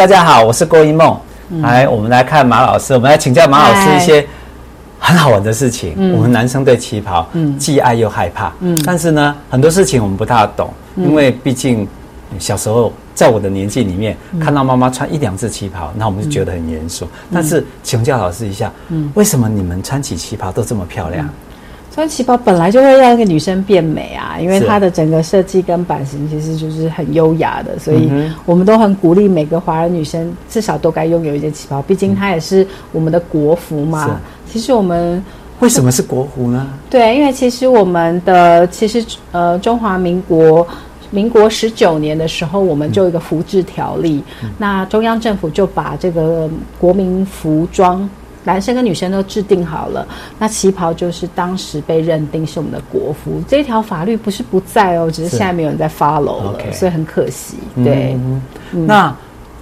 大家好，我是郭一梦。来，我们来看马老师，我们来请教马老师一些很好玩的事情。我们男生对旗袍，既爱又害怕。但是呢，很多事情我们不大懂，因为毕竟小时候在我的年纪里面，看到妈妈穿一两次旗袍，那我们就觉得很严肃。但是请教老师一下，为什么你们穿起旗袍都这么漂亮？穿旗袍本来就会让一个女生变美啊，因为它的整个设计跟版型其实就是很优雅的，所以我们都很鼓励每个华人女生至少都该拥有一件旗袍，毕竟它也是我们的国服嘛。其实我们为什么是国服呢？对，因为其实我们的其实呃中华民国民国十九年的时候，我们就有一个服制条例，那中央政府就把这个国民服装。男生跟女生都制定好了，那旗袍就是当时被认定是我们的国服。这条法律不是不在哦，只是现在没有人在 follow 了，okay. 所以很可惜。对，嗯嗯、那。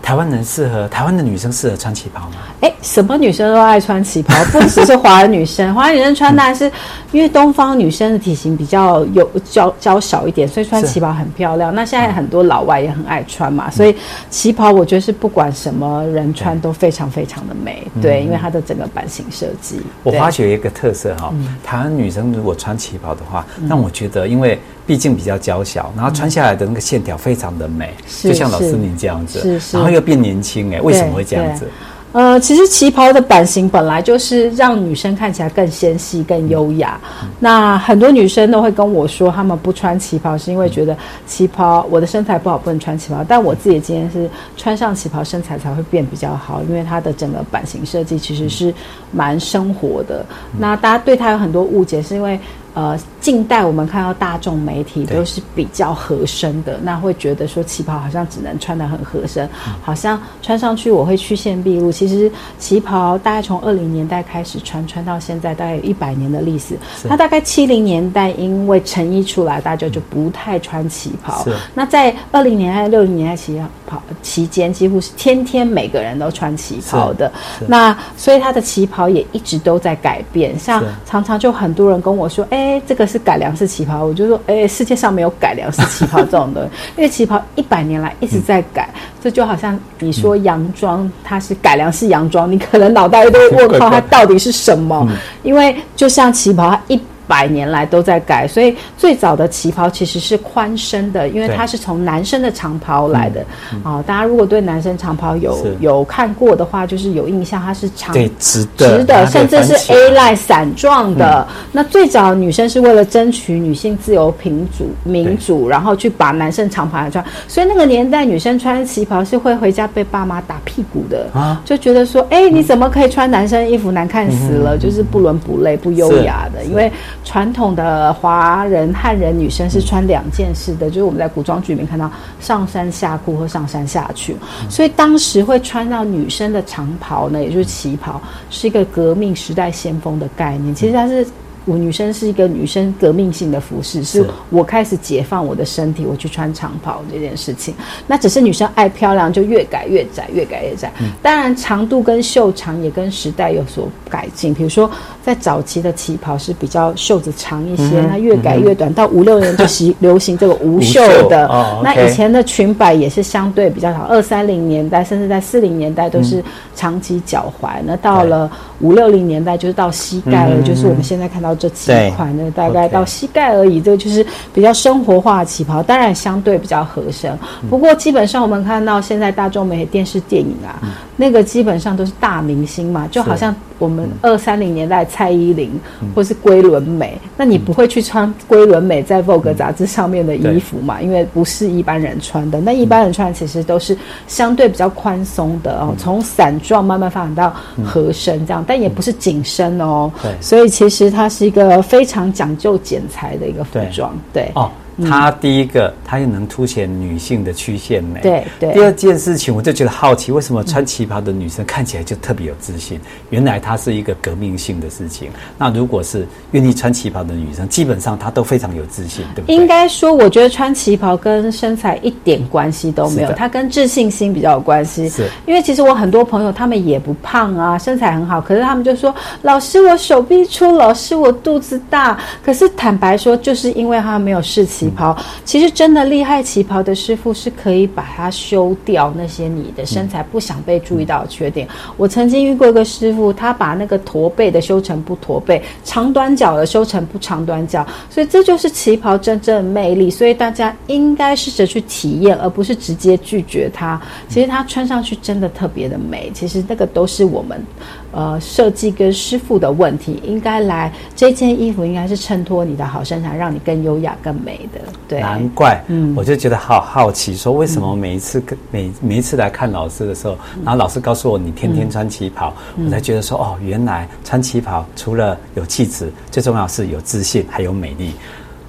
台湾人适合台湾的女生适合穿旗袍吗？哎，什么女生都爱穿旗袍，不只是华人女生。华人女生穿当然是因为东方女生的体型比较有娇娇小一点，所以穿旗袍很漂亮。那现在很多老外也很爱穿嘛，所以旗袍我觉得是不管什么人穿都非常非常的美。对，因为它的整个版型设计。我发觉一个特色哈，台湾女生如果穿旗袍的话，那我觉得因为。毕竟比较娇小，然后穿下来的那个线条非常的美，就像老师您这样子，然后又变年轻哎，为什么会这样子？呃，其实旗袍的版型本来就是让女生看起来更纤细、更优雅。嗯、那很多女生都会跟我说，她们不穿旗袍是因为觉得旗袍我的身材不好，不能穿旗袍。但我自己今天是穿上旗袍，身材才会变比较好，因为它的整个版型设计其实是蛮生活的。嗯、那大家对它有很多误解，是因为。呃，近代我们看到大众媒体都是比较合身的，那会觉得说旗袍好像只能穿得很合身，嗯，好像穿上去我会曲线毕露。其实旗袍大概从二零年代开始穿，穿到现在大概有一百年的历史。那大概七零年代因为成衣出来，大家就不太穿旗袍。那在二零年代、六零年代旗袍期间，几乎是天天每个人都穿旗袍的。那所以它的旗袍也一直都在改变，像常常就很多人跟我说，哎。哎，这个是改良式旗袍，我就说，哎，世界上没有改良式旗袍这种的，因 为旗袍一百年来一直在改，嗯，这就好像你说洋装，它是改良式洋装，你可能脑袋都会问号，它到底是什么？嗯，因为就像旗袍，它一。百年来都在改，所以最早的旗袍其实是宽身的，因为它是从男生的长袍来的。啊、大家如果对男生长袍有有看过的话，就是有印象，它是长直的，直的，甚至是 A line 散状的、嗯。那最早女生是为了争取女性自由、平主、民主，然后去把男生长袍来穿。所以那个年代女生穿旗袍是会回家被爸妈打屁股的啊，就觉得说，哎、欸，你怎么可以穿男生衣服？难看死了，嗯、就是不伦不类、不优雅的，因为。传统的华人汉人女生是穿两件式的，就是我们在古装剧里面看到上山下裤和上山下裙，所以当时会穿到女生的长袍呢，也就是旗袍，是一个革命时代先锋的概念。其实它是。我女生是一个女生革命性的服饰，是我开始解放我的身体，我去穿长袍这件事情。那只是女生爱漂亮，就越改越窄，越改越窄。当然，长度跟袖长也跟时代有所改进。比如说，在早期的旗袍是比较袖子长一些，那越改越短，到五六年就习流行这个无袖的。那以前的裙摆也是相对比较长，二三零年代甚至在四零年代都是长及脚踝。那到了五六零年代就是到膝盖了，就是我们现在看到。这几款呢，大概到膝盖而已。这个就是比较生活化的旗袍，当然相对比较合身。不过基本上我们看到现在大众媒体、电视、电影啊，那个基本上都是大明星嘛，就好像我们二三零年代蔡依林或是龟伦美，那你不会去穿龟伦美在 Vogue 杂志上面的衣服嘛？因为不是一般人穿的。那一般人穿其实都是相对比较宽松的哦，从散状慢慢发展到合身这样，但也不是紧身哦。对，所以其实它是。一个非常讲究剪裁的一个服装，对，对哦。它第一个，它又能凸显女性的曲线美。对对。第二件事情，我就觉得好奇，为什么穿旗袍的女生看起来就特别有自信？原来它是一个革命性的事情。那如果是愿意穿旗袍的女生，基本上她都非常有自信，对不对？应该说，我觉得穿旗袍跟身材一点关系都没有，它跟自信心比较有关系。是。因为其实我很多朋友，他们也不胖啊，身材很好，可是他们就说：“老师，我手臂粗，老师我肚子大。”可是坦白说，就是因为他们没有试旗。旗袍，其实真的厉害旗袍的师傅是可以把它修掉那些你的身材不想被注意到的缺点。我曾经遇过一个师傅，他把那个驼背的修成不驼背，长短脚的修成不长短脚，所以这就是旗袍真正的魅力。所以大家应该试着去体验，而不是直接拒绝它。其实它穿上去真的特别的美。其实那个都是我们。呃，设计跟师傅的问题，应该来这件衣服应该是衬托你的好身材，让你更优雅、更美的。对，难怪，嗯，我就觉得好好奇，说为什么每一次跟每每一次来看老师的时候，嗯、然后老师告诉我你天天穿旗袍，嗯、我才觉得说哦，原来穿旗袍除了有气质，最重要是有自信，还有美丽。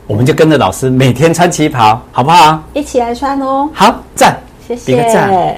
我们就跟着老师每天穿旗袍，好不好？一起来穿哦。好，赞，谢谢。